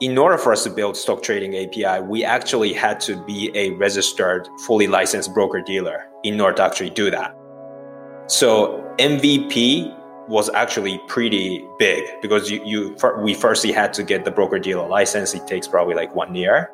in order for us to build stock trading API, we actually had to be a registered, fully licensed broker dealer in order to actually do that. So MVP was actually pretty big because you, you we firstly had to get the broker dealer license. It takes probably like one year.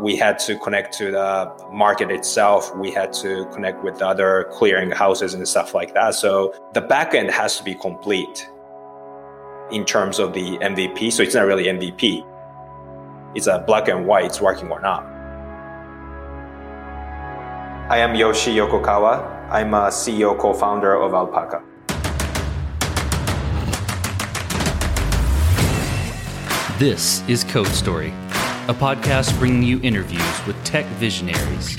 We had to connect to the market itself. We had to connect with other clearing houses and stuff like that. So the backend has to be complete in terms of the MVP. So it's not really MVP. It's a black and white, it's working or not. I am Yoshi Yokokawa. I'm a CEO co-founder of Alpaca. This is Code Story, a podcast bringing you interviews with tech visionaries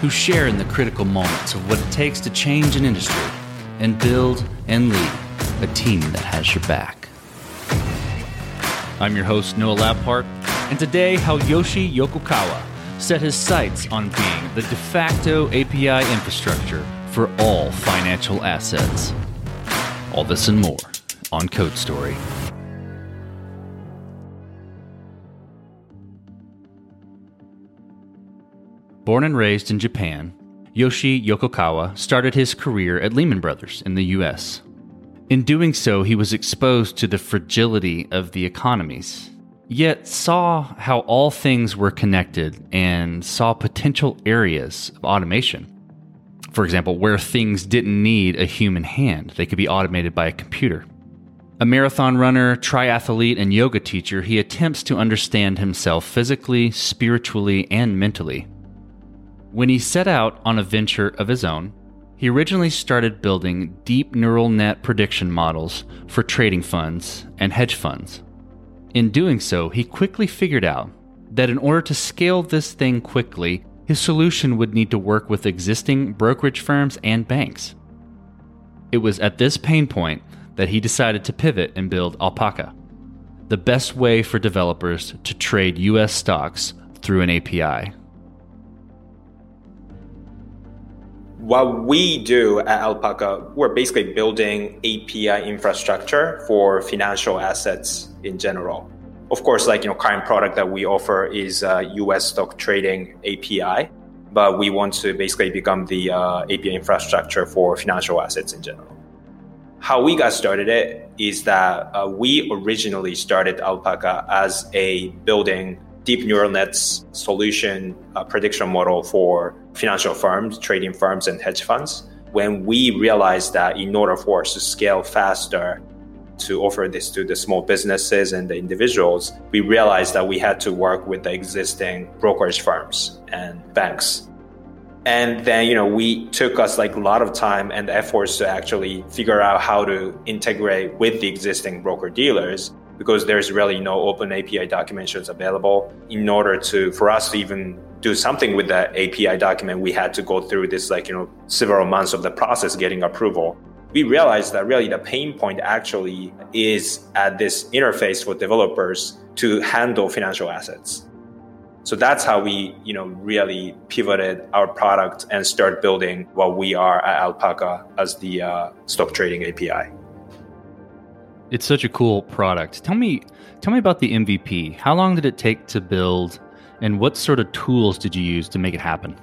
who share in the critical moments of what it takes to change an industry and build and lead a team that has your back. I'm your host, Noah Labhart, and today, how Yoshi Yokokawa set his sights on being the de facto API infrastructure for all financial assets. All this and more on Code Story. Born and raised in Japan, Yoshi Yokokawa started his career at Lehman Brothers in the US. In doing so, he was exposed to the fragility of the economies, yet saw how all things were connected and saw potential areas of automation. For example, where things didn't need a human hand, they could be automated by a computer. A marathon runner, triathlete, and yoga teacher, he attempts to understand himself physically, spiritually, and mentally. When he set out on a venture of his own, he originally started building deep neural net prediction models for trading funds and hedge funds. In doing so, he quickly figured out that in order to scale this thing quickly, his solution would need to work with existing brokerage firms and banks. It was at this pain point that he decided to pivot and build Alpaca, the best way for developers to trade US stocks through an API. What we do at Alpaca, we're basically building API infrastructure for financial assets in general. Of course, like you know, current product that we offer is uh, U.S. stock trading API, but we want to basically become the uh, API infrastructure for financial assets in general. How we got started it is that uh, we originally started Alpaca as a building deep neural nets solution uh, prediction model for financial firms, trading firms, and hedge funds. When we realized that in order for us to scale faster, to offer this to the small businesses and the individuals, we realized that we had to work with the existing brokerage firms and banks. And then, you know, we took us like a lot of time and efforts to actually figure out how to integrate with the existing broker dealers because there's really no open API documentations available. In order to for us to even do something with that API document, we had to go through this like you know several months of the process getting approval. We realized that really the pain point actually is at this interface for developers to handle financial assets. So that's how we, you know, really pivoted our product and start building what we are at Alpaca as the uh, stock trading API. It's such a cool product. Tell me, tell me about the MVP. How long did it take to build, and what sort of tools did you use to make it happen?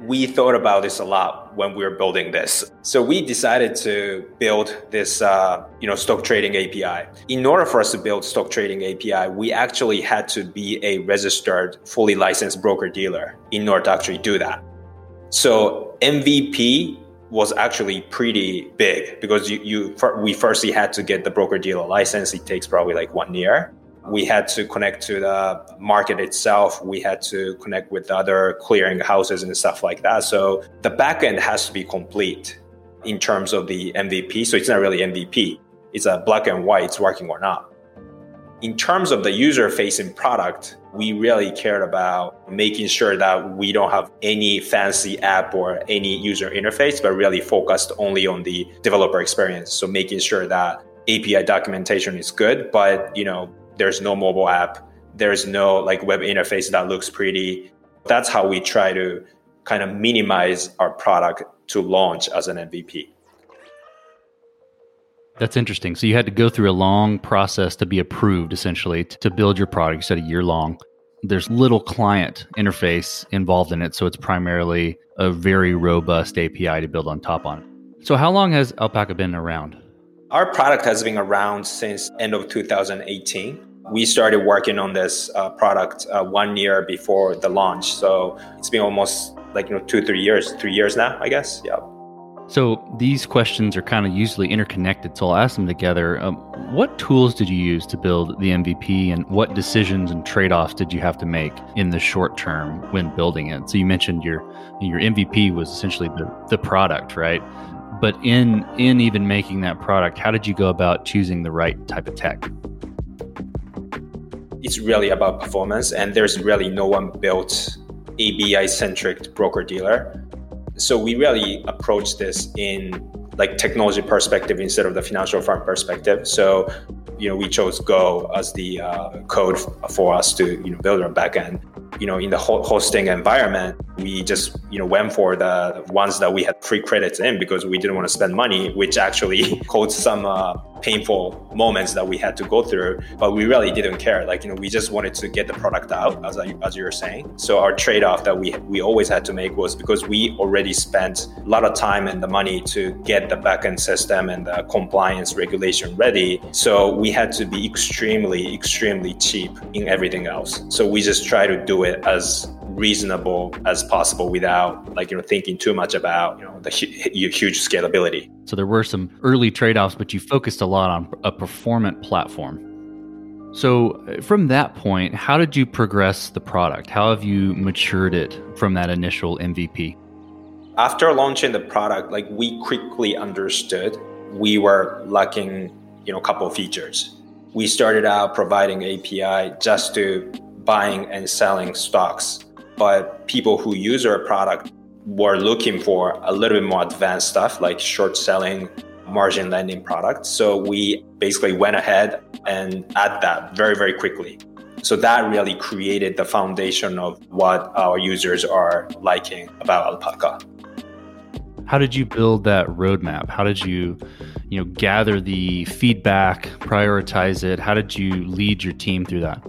We thought about this a lot when we were building this. So we decided to build this, uh, you know, stock trading API. In order for us to build stock trading API, we actually had to be a registered, fully licensed broker dealer in order to actually do that. So MVP was actually pretty big because you, you we firstly had to get the broker dealer license. It takes probably like one year. We had to connect to the market itself. We had to connect with other clearing houses and stuff like that. So the backend has to be complete in terms of the MVP. So it's not really MVP. It's a black and white. It's working or not. In terms of the user facing product, we really cared about making sure that we don't have any fancy app or any user interface, but really focused only on the developer experience. So making sure that API documentation is good, but you know, there's no mobile app, there's no like web interface that looks pretty. That's how we try to kind of minimize our product to launch as an MVP. That's interesting. So you had to go through a long process to be approved, essentially, to build your product. You said a year long. There's little client interface involved in it, so it's primarily a very robust API to build on top on. So how long has Alpaca been around? Our product has been around since end of 2018. We started working on this uh, product uh, one year before the launch, so it's been almost like you know two, three years, three years now, I guess. Yeah. So these questions are kind of usually interconnected, so I'll ask them together. Um, what tools did you use to build the MVP, and what decisions and trade-offs did you have to make in the short term when building it? So you mentioned your your MVP was essentially the the product, right? But in in even making that product, how did you go about choosing the right type of tech? It's really about performance, and there's really no one built API centric broker dealer so we really approach this in like technology perspective instead of the financial firm perspective. So, you know, we chose Go as the uh, code for us to you know build our backend you know, in the hosting environment, we just, you know, went for the ones that we had free credits in because we didn't want to spend money, which actually caused some uh, painful moments that we had to go through. But we really didn't care. Like, you know, we just wanted to get the product out, as, I, as you were saying. So our trade off that we, we always had to make was because we already spent a lot of time and the money to get the backend system and the compliance regulation ready. So we had to be extremely, extremely cheap in everything else. So we just try to do it it as reasonable as possible without like you know thinking too much about you know the hu- huge scalability. So there were some early trade-offs but you focused a lot on a performant platform. So uh, from that point how did you progress the product? How have you matured it from that initial mvp after launching the product like we quickly understood we were lacking you know a couple of features. We started out providing api just to buying and selling stocks. But people who use our product were looking for a little bit more advanced stuff like short selling, margin lending products. So we basically went ahead and add that very, very quickly. So that really created the foundation of what our users are liking about Alpaca. How did you build that roadmap? How did you, you know, gather the feedback, prioritize it? How did you lead your team through that?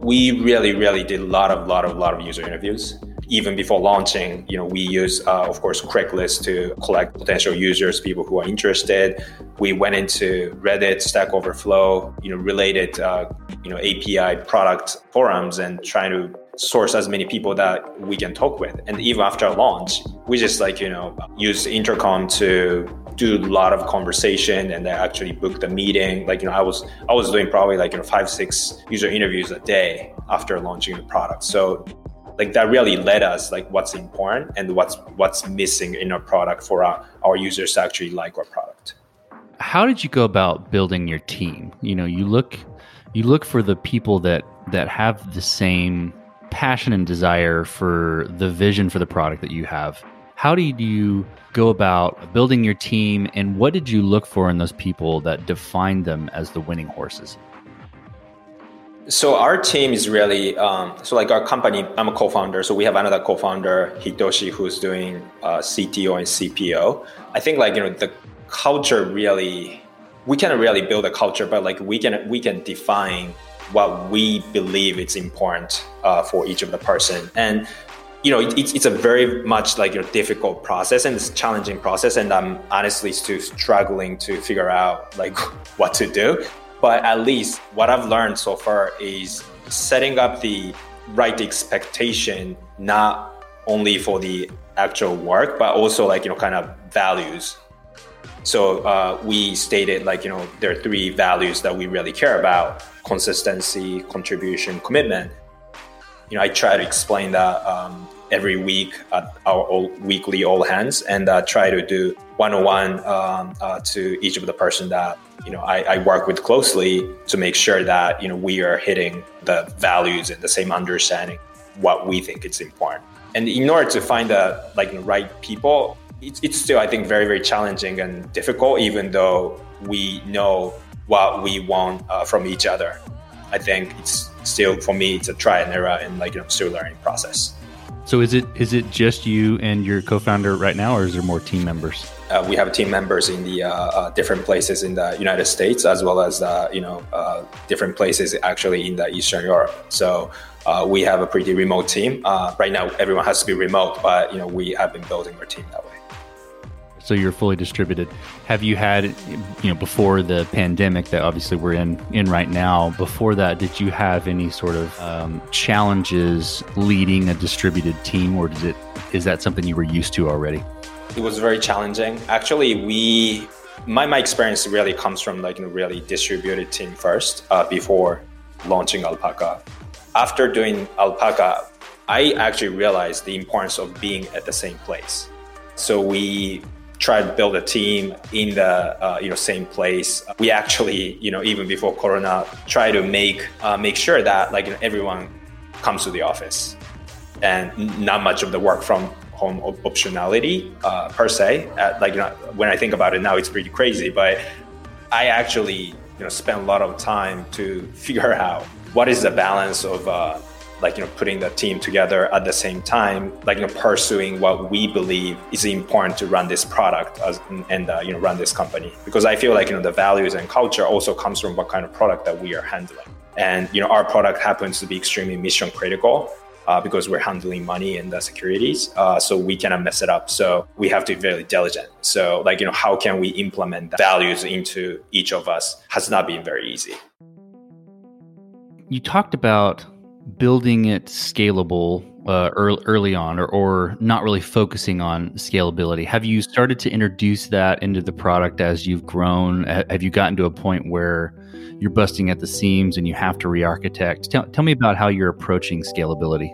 We really, really did a lot of, lot of, lot of user interviews. Even before launching, you know, we use, uh, of course, Craigslist to collect potential users, people who are interested. We went into Reddit, Stack Overflow, you know, related, uh, you know, API product forums and trying to source as many people that we can talk with. And even after launch, we just like, you know, use intercom to do a lot of conversation and they actually booked a meeting. Like, you know, I was I was doing probably like, you know, five, six user interviews a day after launching the product. So like that really led us like what's important and what's what's missing in our product for our, our users to actually like our product. How did you go about building your team? You know, you look you look for the people that that have the same passion and desire for the vision for the product that you have. How do you go about building your team, and what did you look for in those people that defined them as the winning horses? So our team is really um, so like our company. I'm a co-founder, so we have another co-founder Hitoshi who's doing uh, CTO and CPO. I think like you know the culture really we can really build a culture, but like we can we can define what we believe is important uh, for each of the person and you know, it, it's, it's a very much like a difficult process and it's challenging process. And I'm honestly still struggling to figure out like what to do. But at least what I've learned so far is setting up the right expectation, not only for the actual work, but also like, you know, kind of values. So uh, we stated like, you know, there are three values that we really care about consistency, contribution, commitment you know, I try to explain that um, every week at our all, weekly all hands and uh, try to do one-on-one um, uh, to each of the person that you know I, I, work with closely to make sure that you know we are hitting the values and the same understanding what we think is important. And in order to find the like right people it's, it's still i think very very challenging and difficult even though we know what we want uh, from each other. I think it's still for me it's a try and error and like you know still learning process so is it is it just you and your co-founder right now or is there more team members Uh, we have team members in the uh, uh, different places in the United States, as well as uh, you know uh, different places actually in the Eastern Europe. So uh, we have a pretty remote team. right now, everyone has to be remote, but you know we have been building our team that way. So you're fully distributed. Have you had, you know, before the pandemic that obviously we're in in right now? Before that, did you have any sort of um, challenges leading a distributed team, or did it is that something you were used to already? It was very challenging. Actually, we my my experience really comes from like a really distributed team first uh, before launching Alpaca. After doing Alpaca, I actually realized the importance of being at the same place. So we try to build a team in the uh, you know same place. We actually you know even before Corona try to make uh, make sure that like everyone comes to the office and not much of the work from home optionality uh, per se. like you know, when I think about it now, it's pretty crazy, but I actually you know spend a lot of time to figure out what is the balance of uh, like you know putting the team together at the same time like you know pursuing what we believe is important to run this product as, and uh, you know run this company. Because i feel like you know the values and culture also comes from what kind of product that we are handling. And you know our product happens to be extremely mission critical uh, because we're handling money and the securities uh, so we cannot mess it up. So we have to be very diligent. So like you know how can we implement the values into each of us has not been very easy. You talked about building it scalable uh, early, early on or, or not really focusing on scalability? Have you started to introduce that into the product as you've grown? Have you gotten to a point where you're busting at the seams and you have to re-architect? Tell, tell me about how you're approaching scalability.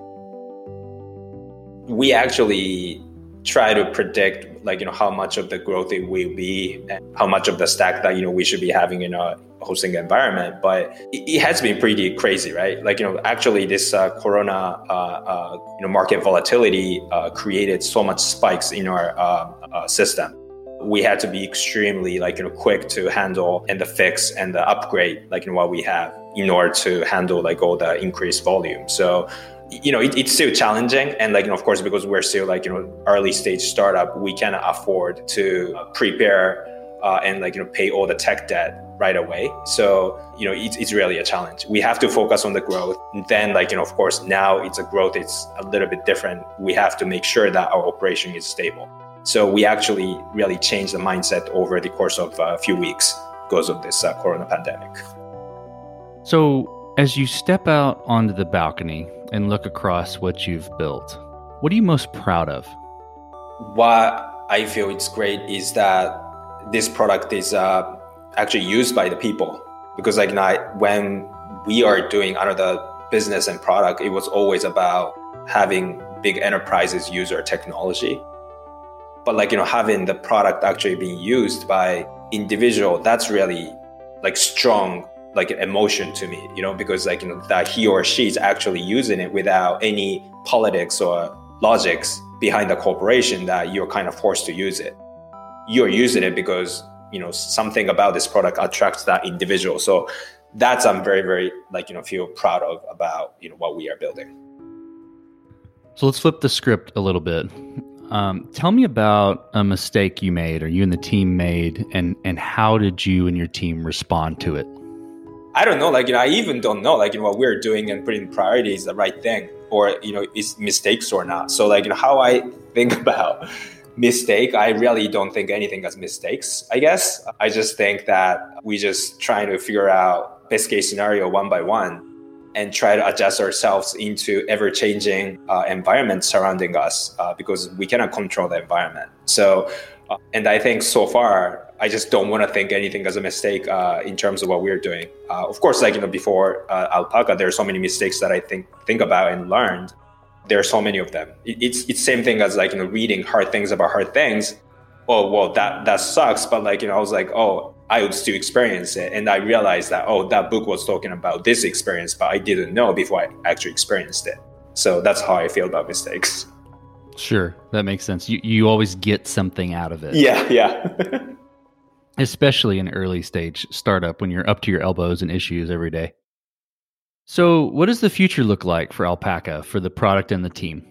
We actually try to predict like you know how much of the growth it will be and how much of the stack that you know we should be having in a hosting environment but it, has been pretty crazy right? Like you know actually this uh, corona uh, uh, you know market volatility uh, created so much spikes in our uh, system. We had to be extremely like you know quick to handle and the fix and the upgrade like know what we have in order to handle like all the increased volume. So you know, it, it's still challenging. And like, you know, of course, because we're still like, you know, early stage startup, we cannot afford to prepare uh, and like, you know, pay all the tech debt right away. So, you know, it's, it's really a challenge. We have to focus on the growth. And then like, you know, of course, now it's a growth, it's a little bit different. We have to make sure that our operation is stable. So we actually really changed the mindset over the course of a few weeks because of this uh, corona pandemic. So as you step out onto the balcony and look across what you've built, what are you most proud of? What I feel it's great is that this product is uh, actually used by the people. Because like now, when we are doing another business and product, it was always about having big enterprises use our technology. But like you know, having the product actually being used by individual, that's really like strong like emotion to me, you know, because like you know that he or she is actually using it without any politics or logics behind the corporation that you're kind of forced to use it. You're using it because you know something about this product attracts that individual. So that's I'm very very like you know feel proud of about you know what we are building. So let's flip the script a little bit. Um, tell me about a mistake you made or you and the team made, and and how did you and your team respond to it? I don't know, like, you know, I even don't know, like, you know, what we're doing and putting priorities the right thing or, you know, is mistakes or not. So, like, you know, how I think about mistake, I really don't think anything as mistakes, I guess. I just think that we just trying to figure out best case scenario one by one and try to adjust ourselves into ever changing uh, environment surrounding us uh, because we cannot control the environment. So, uh, and I think so far, I just don't want to think anything as a mistake uh, in terms of what we're doing. Uh, of course, like you know, before uh, Alpaca, there are so many mistakes that I think think about and learned. There are so many of them. It's it's same thing as like you know reading hard things about hard things. Oh well, that that sucks. But like you know, I was like, oh, I would still experience it, and I realized that oh, that book was talking about this experience, but I didn't know before I actually experienced it. So that's how I feel about mistakes. Sure, that makes sense. You you always get something out of it. Yeah, yeah. especially in early stage startup when you're up to your elbows in issues every day. So, what does the future look like for Alpaca for the product and the team?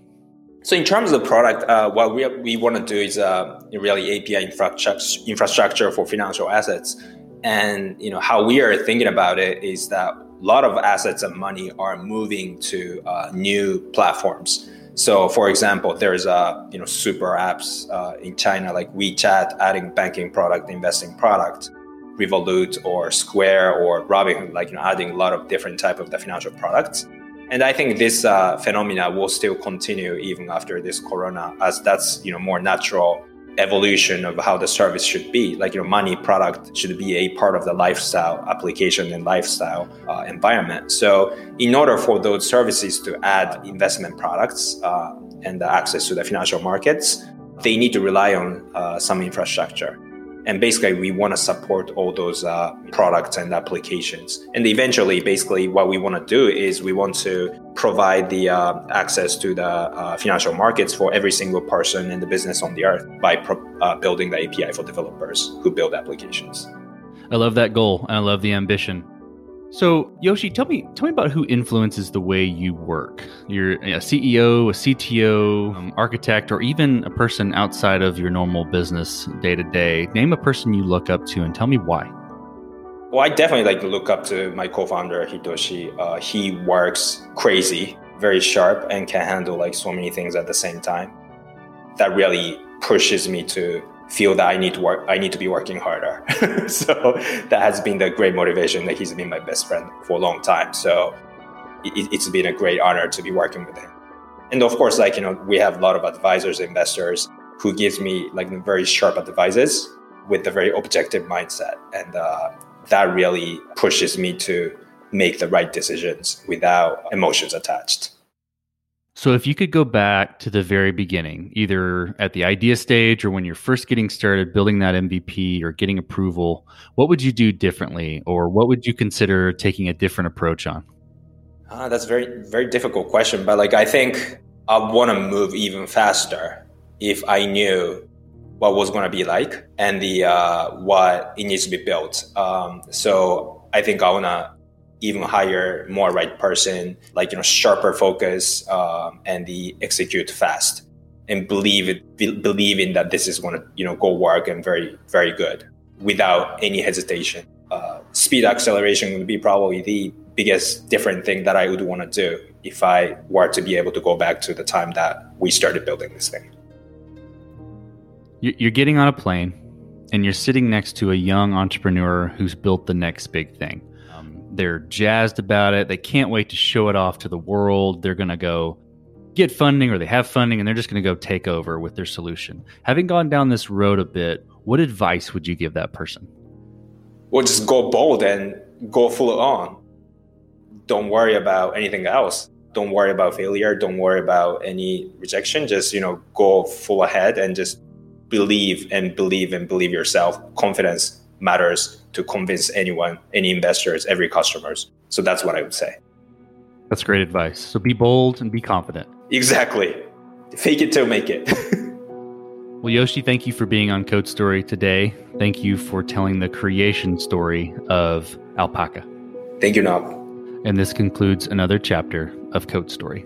So in terms of the product, uh, what we, we want to do is uh, really API infrastructure, for financial assets. And you know how we are thinking about it is that a lot of assets and money are moving to uh, new platforms. So, for example, there's a you know super apps uh, in China like WeChat adding banking product, investing product, Revolut or Square or Robinhood, like you know adding a lot of different type of the financial products. And I think this uh, phenomena will still continue even after this corona, as that's you know more natural evolution of how the service should be. Like your money product should be a part of the lifestyle application and lifestyle uh, environment. So in order for those services to add investment products uh, and access to the financial markets, they need to rely on uh, some infrastructure. And basically, we want to support all those uh, products and applications. And eventually, basically, what we want to do is we want to provide the uh, access to the uh, financial markets for every single person in the business on the earth by pro- uh, building the API for developers who build applications. I love that goal and I love the ambition. So, Yoshi, tell me tell me about who influences the way you work. You're a CEO, a CTO, um, architect, or even a person outside of your normal business day to day. Name a person you look up to and tell me why. Well, I definitely like to look up to my co-founder Hitoshi. Uh, he works crazy, very sharp, and can handle like so many things at the same time. That really pushes me to feel that I need to work, I need to be working harder. so that has been the great motivation that he's been my best friend for a long time. So it, it's been a great honor to be working with him. And of course, like, you know, we have a lot of advisors, investors who gives me like very sharp advices with a very objective mindset. And uh, that really pushes me to make the right decisions without emotions attached. So, if you could go back to the very beginning, either at the idea stage or when you're first getting started building that MVP or getting approval, what would you do differently or what would you consider taking a different approach on? Uh, that's a very, very difficult question. But like, I think I want to move even faster if I knew what was going to be like and the uh, what it needs to be built. Um, so I think I want to even hire more right person, like you know sharper focus um, and the execute fast and believe it, be, believing that this is going to you know go work and very very good without any hesitation. Uh, speed acceleration would be probably the biggest different thing that I would want to do if I were to be able to go back to the time that we started building this thing. You're getting on a plane and you're sitting next to a young entrepreneur who's built the next big thing they're jazzed about it. They can't wait to show it off to the world. They're going to go get funding or they have funding and they're just going to go take over with their solution. Having gone down this road a bit, what advice would you give that person? Well, just go bold and go full on. Don't worry about anything else. Don't worry about failure. Don't worry about any rejection. Just, you know, go full ahead and just believe and believe and believe yourself. Confidence matters to convince anyone, any investors, every customers. So that's what I would say. That's great advice. So be bold and be confident. Exactly. Fake it till make it. well, Yoshi, thank you for being on Code Story today. Thank you for telling the creation story of Alpaca. Thank you, Nob. And this concludes another chapter of Code Story.